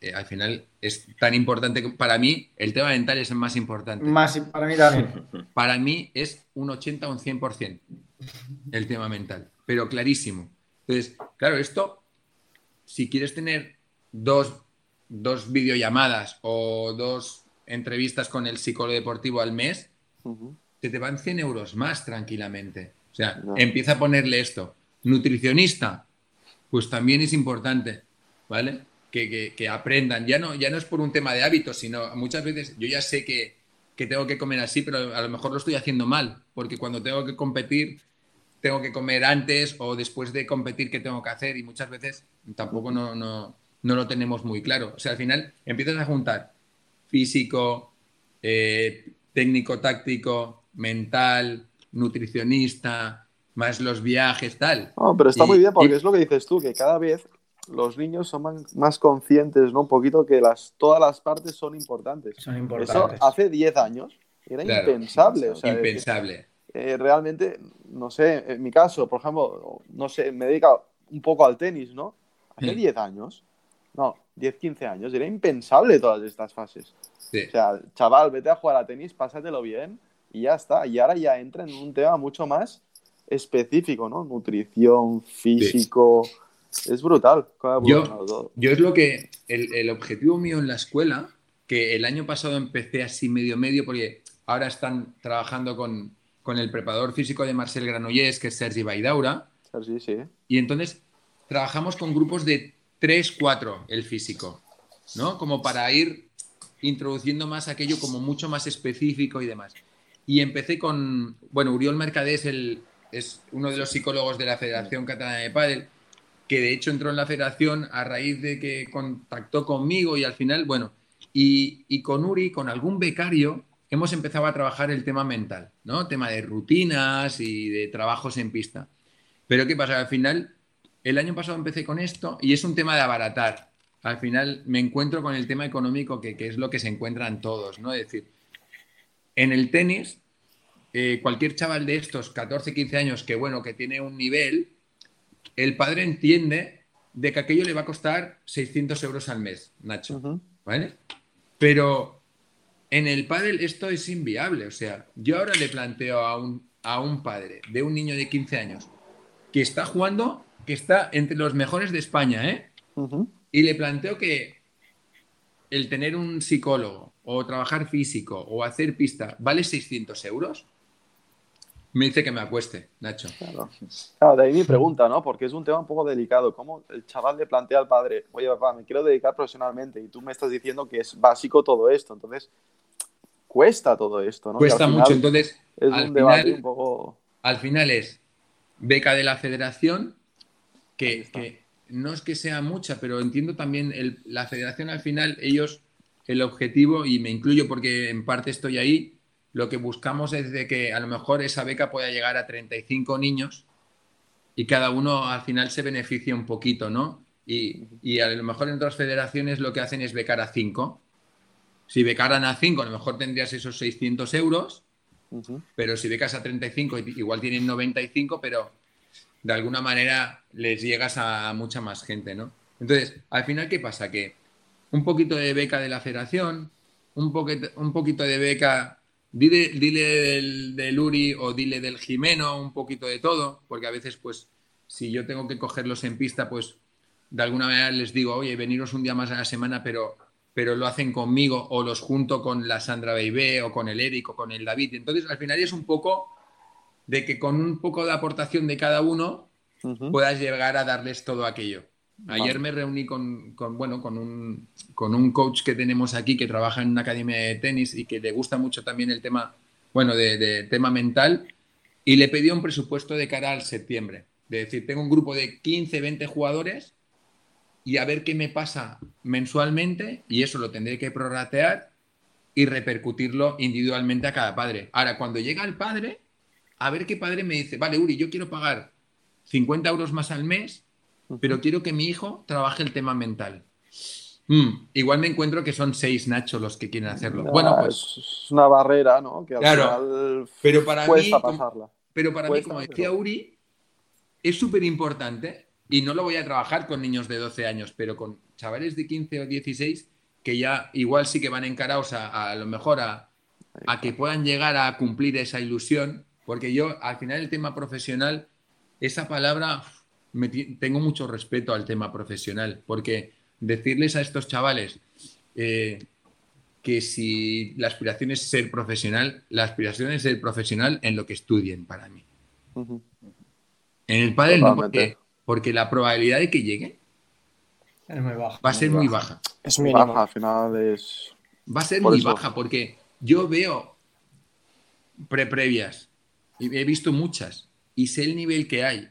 eh, al final es tan importante que para mí el tema mental es el más importante. Más, para mí también. Para mí es un 80 o un 100% el tema mental, pero clarísimo. Entonces, claro, esto, si quieres tener dos dos videollamadas o dos entrevistas con el psicólogo deportivo al mes, te te van 100 euros más tranquilamente. O sea, empieza a ponerle esto. Nutricionista, pues también es importante, ¿vale? Que, aprendan. Ya no, ya no es por un tema de hábitos, sino muchas veces yo ya sé que, que tengo que comer así, pero a lo mejor lo estoy haciendo mal, porque cuando tengo que competir, tengo que comer antes o después de competir, ¿qué tengo que hacer? Y muchas veces tampoco no, no, no lo tenemos muy claro. O sea, al final empiezas a juntar físico, eh, técnico táctico, mental, nutricionista, más los viajes, tal. No, pero está muy bien porque es lo que dices tú, que cada vez los niños son más, conscientes, ¿no? Un poquito que las, todas las partes son importantes. Son importantes. Eso hace 10 años era impensable. impensable. Eh, realmente, no sé, en mi caso, por ejemplo, no sé, me dedico un poco al tenis, ¿no? Hace 10 años no, 10, 15 años, era impensable todas estas fases. O sea, chaval, vete a jugar a tenis, pásatelo bien y ya está. Y ahora ya entra en un tema mucho más específico, ¿no? Nutrición, físico. Es brutal. Yo, yo, es lo que. El, objetivo mío en la escuela, que el año pasado empecé así medio medio, porque ahora están trabajando con, con el preparador físico de Marcel Granollers, que es Sergi Baidaura. Sergi, sí. Y entonces trabajamos con grupos de 3, 4 el físico, ¿no? Como para ir introduciendo más aquello como mucho más específico y demás. Y empecé con, bueno, Uriol Mercadés el, es uno de los psicólogos de la Federación Catalana de Padel, que de hecho entró en la federación a raíz de que contactó conmigo y al final, bueno, y, y con Uri, con algún becario, hemos empezado a trabajar el tema mental, ¿no? Tema de rutinas y de trabajos en pista. Pero ¿qué pasa? Al final el año pasado empecé con esto y es un tema de abaratar. Al final me encuentro con el tema económico que, es lo que se encuentran todos, ¿no? Es decir, en el tenis, eh, cualquier chaval de estos 14, 15 años que, bueno, que tiene un nivel, el padre entiende de que aquello le va a costar 600 euros al mes, Nacho, ¿vale? Pero en el pádel esto es inviable, o sea, yo ahora le planteo a un, a un padre de un niño de 15 años que está jugando que está entre los mejores de España, ¿eh? Y le planteo que el tener un psicólogo o trabajar físico o hacer pista vale 600 euros, me dice que me acueste, Nacho. Claro. de ahí mi pregunta, ¿no? Porque es un tema un poco delicado. ¿Cómo el chaval le plantea al padre, oye, papá, me quiero dedicar profesionalmente y tú me estás diciendo que es básico todo esto? Entonces, cuesta todo esto, ¿no? Cuesta mucho. Entonces, es al un debate un poco. Al final es beca de la federación, que, no es que sea mucha, pero entiendo también la federación al final, ellos, el objetivo, y me incluyo porque en parte estoy ahí, lo que buscamos es de que a lo mejor esa beca pueda llegar a 35 niños y cada uno al final se beneficia un poquito, ¿no? Y, y a lo mejor en otras federaciones lo que hacen es becar a 5 si becaran a 5, a lo mejor tendrías esos 600 euros, pero si becas a 35, igual tienen 95, pero de alguna manera les llegas a mucha más gente, ¿no? Entonces, al final, ¿qué pasa? Que un poquito de beca de la federación, un, poquito, un poquito de beca, dile, dile del, Uri o dile del Jimeno, un poquito de todo, porque a veces, pues, si yo tengo que cogerlos en pista, pues, de alguna manera les digo, oye, veniros un día más a la semana, pero pero lo hacen conmigo o los junto con la Sandra Beibé o con el Eric o con el David. Entonces, al final es un poco de que con un poco de aportación de cada uno puedas llegar a darles todo aquello. Ayer me reuní con, bueno, con, un, con un coach que tenemos aquí que trabaja en una academia de tenis y que le gusta mucho también el tema, bueno, de, de tema mental y le pedí un presupuesto de cara al septiembre. De decir, tengo un grupo de 15, 20 jugadores y a ver qué me pasa mensualmente y eso lo tendré que prorratear y repercutirlo individualmente a cada padre. Ahora, cuando llega el padre, a ver qué padre me dice, vale, Uri, yo quiero pagar 50 euros más al mes, pero quiero que mi hijo trabaje el tema mental. Mm, igual me encuentro que son seis Nacho los que quieren hacerlo. bueno, pues. Es una barrera, ¿no? Que claro, pero para mí, pasarla. pero para mí, como decía Uri, es súper importante y no lo voy a trabajar con niños de 12 años, pero con chavales de 15 o 16 que ya igual sí que van encarados a, a lo mejor a, a, que puedan llegar a cumplir esa ilusión, porque yo al final el tema profesional, esa palabra, me, tengo mucho respeto al tema profesional, porque decirles a estos chavales eh, que si la aspiración es ser profesional, la aspiración es ser profesional en lo que estudien para mí. En el padre no, porque porque la probabilidad de que llegue va a ser muy baja. Es muy baja, al final es... Va a ser muy baja porque yo veo pre-previas y he visto muchas y sé el nivel que hay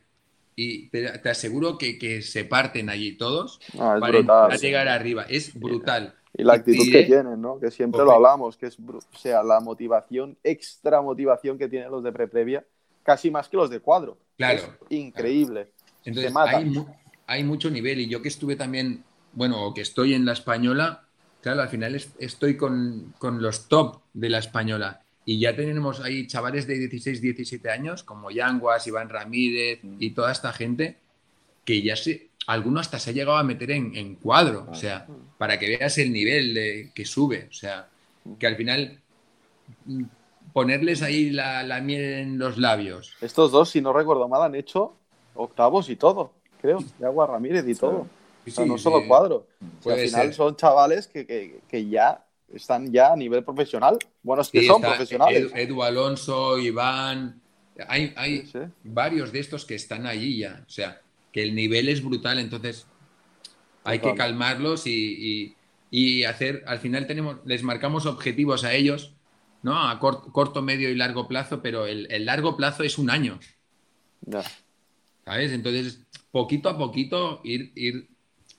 y te, aseguro que, se parten allí todos ah, para llegar arriba. Es brutal. Y la actitud que tienen, ¿no? Que siempre lo hablamos, que es, o sea, la motivación, extra motivación que tienen los de pre-previa, casi más que los de cuadro. Claro. increíble. Entonces, hay, mucho nivel y yo que estuve también, bueno, o que estoy en la española, claro, al final estoy con, los top de la española. Y ya tenemos ahí chavales de 16, 17 años, como Yanguas, Iván Ramírez y toda esta gente, que ya se, alguno hasta se ha llegado a meter en, cuadro, o sea, para que veas el nivel de, que sube, o sea, que al final mm, ponerles ahí la, la, miel en los labios. Estos dos, si no recuerdo mal, han hecho octavos y todo, creo, de Agua Ramírez y todo. o sea, no solo cuadro. al final son chavales que, ya están ya a nivel profesional. Bueno, es que son profesionales. Edu, Alonso, Iván, hay, hay varios de estos que están allí ya. O sea, que el nivel es brutal, entonces hay que calmarlos y, hacer, al final tenemos, les marcamos objetivos a ellos, ¿no? A corto, medio y largo plazo, pero el, el largo plazo es un año. Ya. ¿Sabes? Entonces, poquito a poquito ir, ir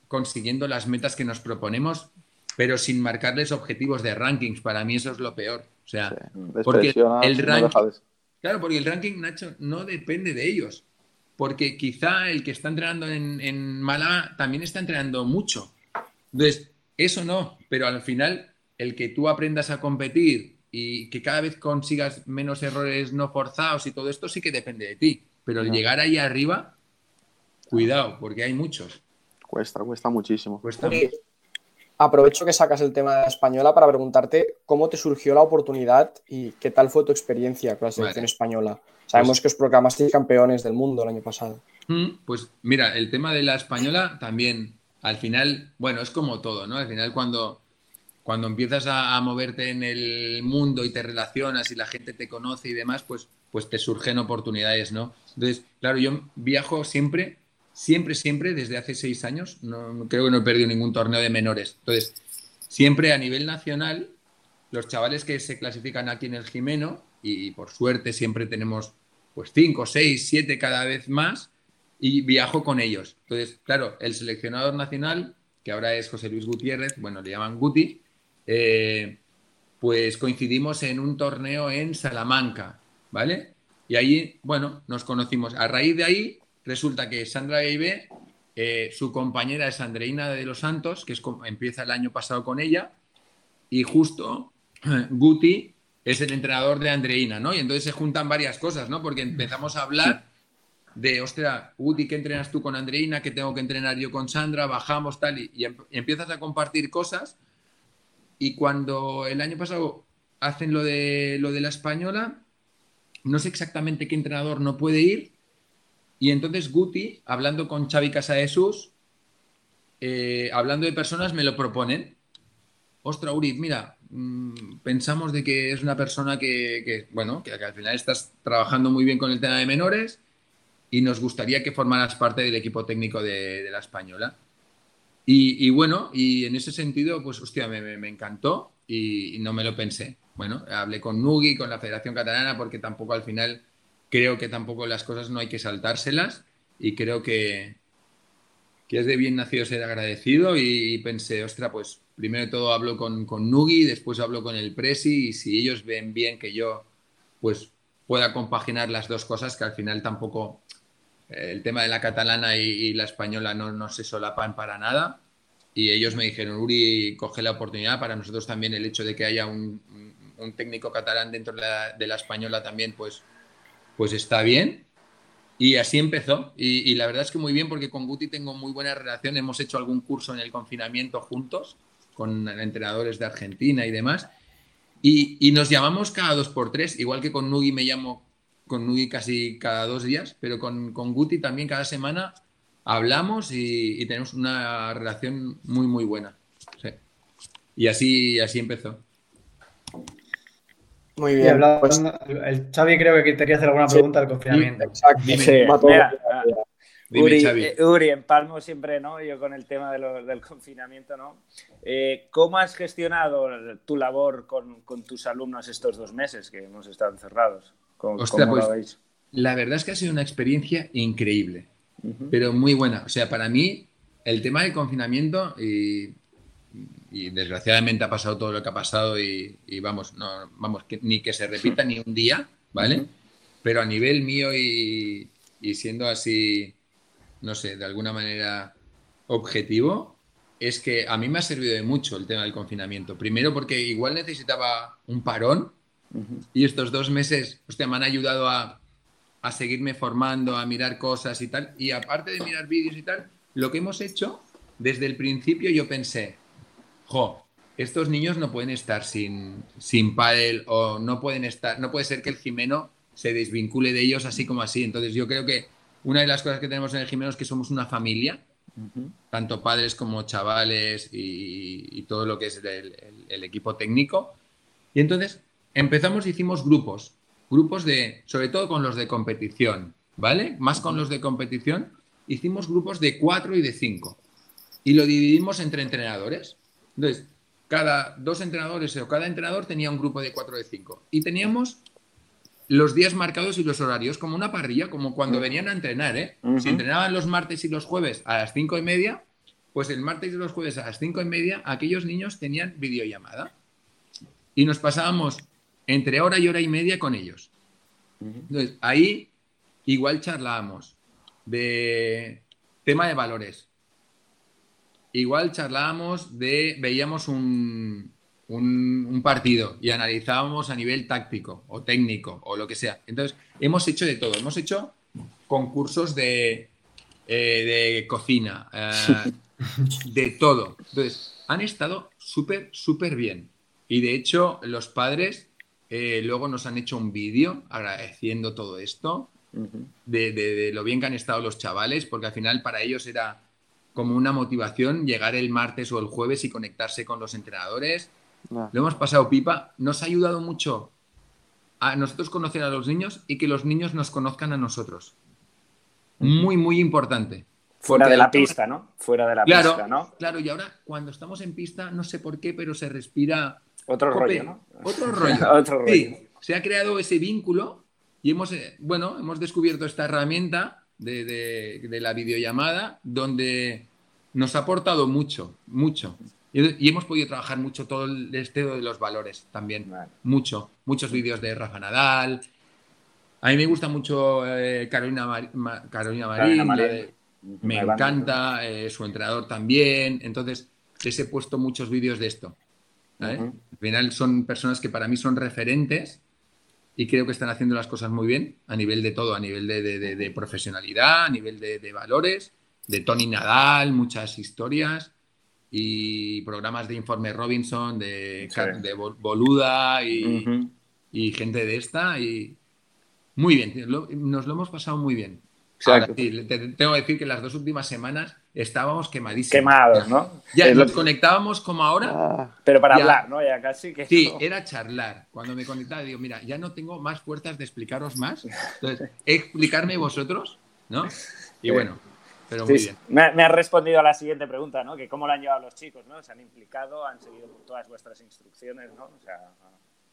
consiguiendo las metas que nos proponemos, pero sin marcarles objetivos de rankings. Para mí eso es lo peor. O sea, porque el ranking. claro, porque el ranking, Nacho, no depende de ellos. Porque quizá el que está entrenando en, en Málaga también está entrenando mucho. Entonces, eso no, pero al final, el que tú aprendas a competir y que cada vez consigas menos errores no forzados y todo esto sí que depende de ti. Pero el llegar ahí arriba, cuidado, porque hay muchos. Cuesta, cuesta muchísimo. Cuesta Aprovecho que sacas el tema de la española para preguntarte cómo te surgió la oportunidad y qué tal fue tu experiencia con la selección española. Sabemos pues que os proclamasteis campeones del mundo el año pasado. Mm, pues mira, el tema de la española también, al final, bueno, es como todo, ¿no? Al final cuando cuando empiezas a, moverte en el mundo y te relacionas y la gente te conoce y demás, pues, pues te surgen oportunidades, ¿no? Entonces, claro, yo viajo siempre, siempre, siempre, desde hace seis años, no, creo que no he perdido ningún torneo de menores. Entonces, siempre a nivel nacional, los chavales que se clasifican aquí en el Jimeno, y por suerte siempre tenemos pues cinco, seis, siete cada vez más, y viajo con ellos. Entonces, claro, el seleccionador nacional, que ahora es José Luis Gutiérrez, bueno, le llaman Guti, eh, pues coincidimos en un torneo en Salamanca, ¿vale? Y ahí, bueno, nos conocimos. A raíz de ahí, resulta que Sandra Gaibe, eh, su compañera es Andreina de los Santos, que es, empieza el año pasado con ella, y justo Guti es el entrenador de Andreina, ¿no? Y entonces se juntan varias cosas, ¿no? Porque empezamos a hablar de, ostras, Guti, ¿qué entrenas tú con Andreina? ¿Qué tengo que entrenar yo con Sandra? Bajamos tal, y, y em-, empiezas a compartir cosas y cuando el año pasado hacen lo de, lo de la española, no sé exactamente qué entrenador no puede ir. Y entonces Guti, hablando con Xavi Casa Jesús, eh, hablando de personas, me lo proponen. Ostras, Uri, mira, mm, pensamos de que es una persona que, bueno, que, al final estás trabajando muy bien con el tema de menores y nos gustaría que formaras parte del equipo técnico de la española. Y, bueno, y en ese sentido, pues hostia, me, encantó y, no me lo pensé. Bueno, hablé con Nugi, con la Federación Catalana, porque tampoco al final creo que tampoco las cosas no hay que saltárselas y creo que, que es de bien nacido ser agradecido y, pensé, ostra, pues primero de todo hablo con, con Nugi, después hablo con el Presi y si ellos ven bien que yo pues pueda compaginar las dos cosas, que al final tampoco el tema de la catalana y, la española no, no, se solapan para nada. Y ellos me dijeron, Uri, coge la oportunidad. Para nosotros también el hecho de que haya un, técnico catalán dentro de la, española también, pues, pues está bien. Y así empezó. Y, la verdad es que muy bien porque con Guti tengo muy buena relación. Hemos hecho algún curso en el confinamiento juntos con entrenadores de Argentina y demás. Y, y nos llamamos cada dos por tres, igual que con Nugi me llamo con Nui casi cada dos días, pero con, con Guti también cada semana hablamos y, tenemos una relación muy, muy buena. Y así, así empezó. Muy bien. Pues el Xavi creo que quería hacer alguna pregunta del confinamiento. Exacto. Dime, Xavi. Eh, Uri, en Palmo siempre, ¿no? Yo con el tema del confinamiento, ¿no? Eh, ¿Cómo has gestionado tu labor con, con, tus alumnos estos dos meses que hemos estado encerrados? pues, la verdad es que ha sido una experiencia increíble, pero muy buena. O sea, para mí, el tema del confinamiento, y, desgraciadamente ha pasado todo lo que ha pasado, y, vamos, no, vamos, ni que se repita ni un día, ¿vale? Pero a nivel mío y, siendo así, no sé, de alguna manera objetivo, es que a mí me ha servido de mucho el tema del confinamiento. Primero porque igual necesitaba un parón y estos dos meses me han ayudado a, seguirme formando, a mirar cosas y tal. Y aparte de mirar vídeos y tal, lo que hemos hecho, desde el principio yo pensé, jo, estos niños no pueden estar sin, sin pádel o no pueden estar, no puede ser que el Jimeno se desvincule de ellos así como así. Entonces yo creo que una de las cosas que tenemos en el Jimeno es que somos una familia, tanto padres como chavales y, todo lo que es el equipo técnico. Y entonces empezamos, hicimos grupos, grupos de, sobre todo con los de competición, ¿vale? Más con los de competición, hicimos grupos de cuatro y de cinco. Y lo dividimos entre entrenadores. Entonces, cada dos entrenadores o cada entrenador tenía un grupo de cuatro de cinco. Y teníamos los días marcados y los horarios, como una parrilla, como cuando venían a entrenar, ¿eh? Si entrenaban los martes y los jueves a las cinco y media, pues el martes y los jueves a las cinco y media, aquellos niños tenían videollamada. Y nos pasábamos entre hora y hora y media con ellos. Entonces, ahí igual charlábamos de tema de valores. Igual charlábamos de, veíamos un, un, partido y analizábamos a nivel táctico o técnico o lo que sea. Entonces, hemos hecho de todo. Hemos hecho concursos de, eh, de cocina, eh, de todo. Entonces, han estado súper, súper bien. Y de hecho, los padres eh, luego nos han hecho un vídeo agradeciendo todo esto, de, lo bien que han estado los chavales, porque al final para ellos era como una motivación llegar el martes o el jueves y conectarse con los entrenadores. Lo hemos pasado pipa. Nos ha ayudado mucho a nosotros conocer a los niños y que los niños nos conozcan a nosotros. Muy, muy importante. Fuera de la pista, ¿no? Fuera de la pista, ¿no? Claro, y ahora cuando estamos en pista, no sé por qué, pero se respira. Otro rollo, ¿no? Otro rollo. Otro rollo. Sí, se ha creado ese vínculo y hemos, eh, bueno, hemos descubierto esta herramienta de, la videollamada donde nos ha aportado mucho, mucho. Y, hemos podido trabajar mucho todo el estado de los valores también. Mucho. Muchos vídeos de Rafa Nadal. A mí me gusta mucho eh, Carolina, Carolina Marín. me encanta, eh, su entrenador también. Entonces, les he puesto muchos vídeos de esto. Al final son personas que para mí son referentes y creo que están haciendo las cosas muy bien a nivel de todo, a nivel de, profesionalidad, a nivel de, valores, de Tony Nadal, muchas historias y programas de Informe Robinson, de, de Boluda y, y, gente de esta. Y muy bien, nos lo hemos pasado muy bien. Ahora, sí, tengo que decir que las dos últimas semanas estábamos quemadísimos. Quemados, ¿no? Ya nos conectábamos como ahora. Ah. pero para hablar, ¿no? Ya casi que. Sí, era charlar. Cuando me conectaba, digo, mira, ya no tengo más fuerzas de explicaros más. Entonces, explicarme vosotros, ¿no? Y bueno, pero muy bien. Me, me has respondido a la siguiente pregunta, ¿no? Que cómo lo han llevado los chicos, ¿no? Se han implicado, han seguido todas vuestras instrucciones, ¿no? O sea.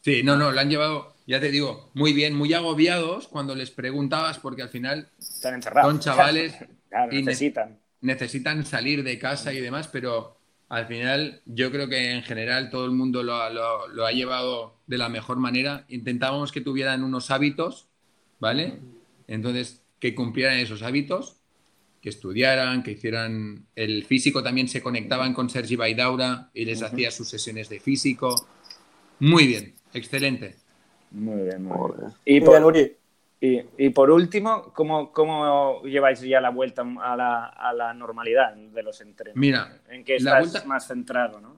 Sí, no, no, lo han llevado, ya te digo, muy bien, muy agobiados cuando les preguntabas, porque al final Están encerrados. son chavales y necesitan. necesitan salir de casa y demás, pero al final yo creo que en general todo el mundo lo, ha llevado de la mejor manera. Intentábamos que tuvieran unos hábitos, ¿vale? Entonces, que cumplieran esos hábitos, que estudiaran, que hicieran el físico, también se conectaban con Sergi Baidaura y les hacía sus sesiones de físico. Muy bien, Excelente. Muy bien, muy bien. Y por, y, por último, ¿cómo, ¿cómo, lleváis ya la vuelta a la, a la normalidad de los entrenos? Mira, en que estás más centrado, ¿no?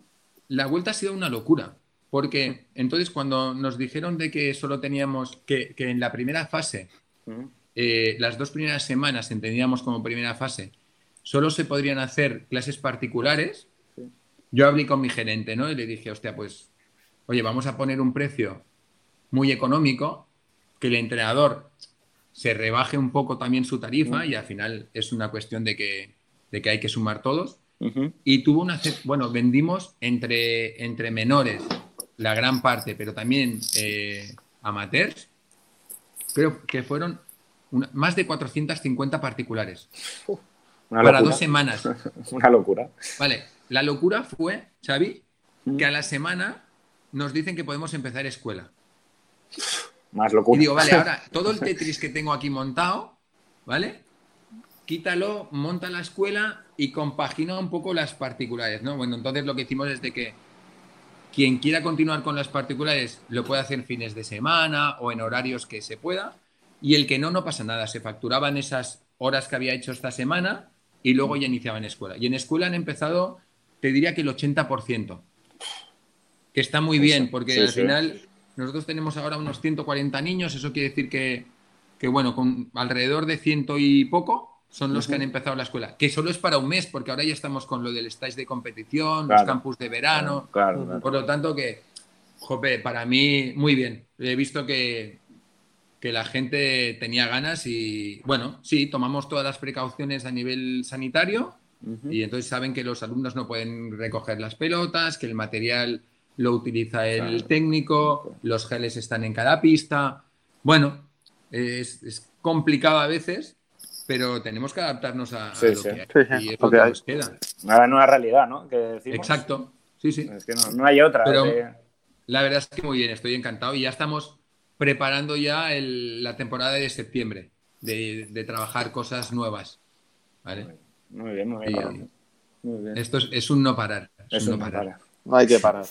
La vuelta ha sido una locura, porque entonces cuando nos dijeron de que solo teníamos que, que en la primera fase, eh, las dos primeras semanas entendíamos como primera fase, solo se podrían hacer clases particulares, yo hablé con mi gerente, ¿no? Y le dije, hostia, pues oye, vamos a poner un precio muy económico, que el entrenador se rebaje un poco también su tarifa y al final es una cuestión de que, de que hay que sumar todos. Y tuvo una, bueno, vendimos entre, entre menores la gran parte, pero también eh, amateurs, creo que fueron más de 450 particulares. para dos semanas. una locura. Vale, la locura fue, Xavi, que a la semana nos dicen que podemos empezar escuela. Más locura. Y digo, vale, ahora todo el Tetris que tengo aquí montado, ¿vale? Quítalo, monta la escuela y compagina un poco las particulares, ¿no? Bueno, entonces lo que hicimos es de que quien quiera continuar con las particulares lo puede hacer fines de semana o en horarios que se pueda. Y el que no, no pasa nada. Se facturaban esas horas que había hecho esta semana y luego ya iniciaba en escuela. Y en escuela han empezado, te diría que el 80% que está muy bien, porque al final nosotros tenemos ahora unos 140 niños, eso quiere decir que, que, bueno, con alrededor de ciento y poco son los que han empezado la escuela, que solo es para un mes, porque ahora ya estamos con lo del stage de competición, los campus de verano, por lo tanto que, jope, para mí muy bien, he visto que, que la gente tenía ganas y, bueno, sí, tomamos todas las precauciones a nivel sanitario y entonces saben que los alumnos no pueden recoger las pelotas, que el material lo utiliza el técnico, los geles están en cada pista. Bueno, es, complicado a veces, pero tenemos que adaptarnos a, lo que hay. Y es lo que nos queda. Una nueva realidad, ¿no? Exacto. Sí, sí. Es que no, hay otra. Pero la verdad es que muy bien, estoy encantado y ya estamos preparando ya la temporada de septiembre, de, trabajar cosas nuevas. ¿Vale? Muy bien, muy bien. Esto es, un no parar. Es, un no parar. No hay que parar.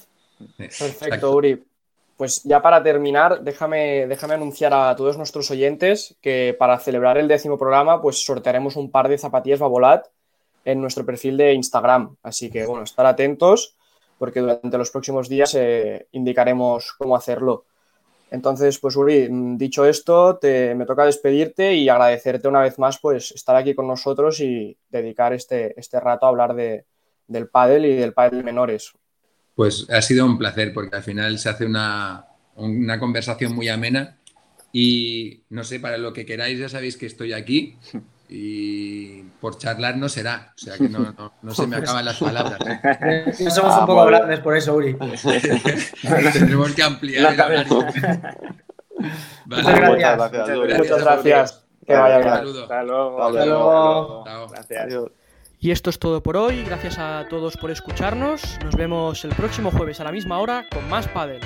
Perfecto, Uri. Pues ya para terminar, déjame, déjame anunciar a todos nuestros oyentes que para celebrar el décimo programa, pues sortearemos un par de zapatillas Babolat en nuestro perfil de Instagram. Así que, bueno, estar atentos porque durante los próximos días eh, indicaremos cómo hacerlo. Entonces, pues Uri, dicho esto, te, me toca despedirte y agradecerte una vez más pues estar aquí con nosotros y dedicar este, este rato a hablar de, del pádel y del pádel menores. Pues ha sido un placer porque al final se hace una, una conversación muy amena y no sé, para lo que queráis ya sabéis que estoy aquí y por charlar no será, o sea que no, se me acaban las palabras. No somos un poco grandes por eso, Uri. Tendremos que ampliar Muchas gracias. Muchas gracias. Que vaya bien. Hasta luego. Hasta luego. Gracias. Y esto es todo por hoy. Gracias a todos por escucharnos. Nos vemos el próximo jueves a la misma hora con más Padel.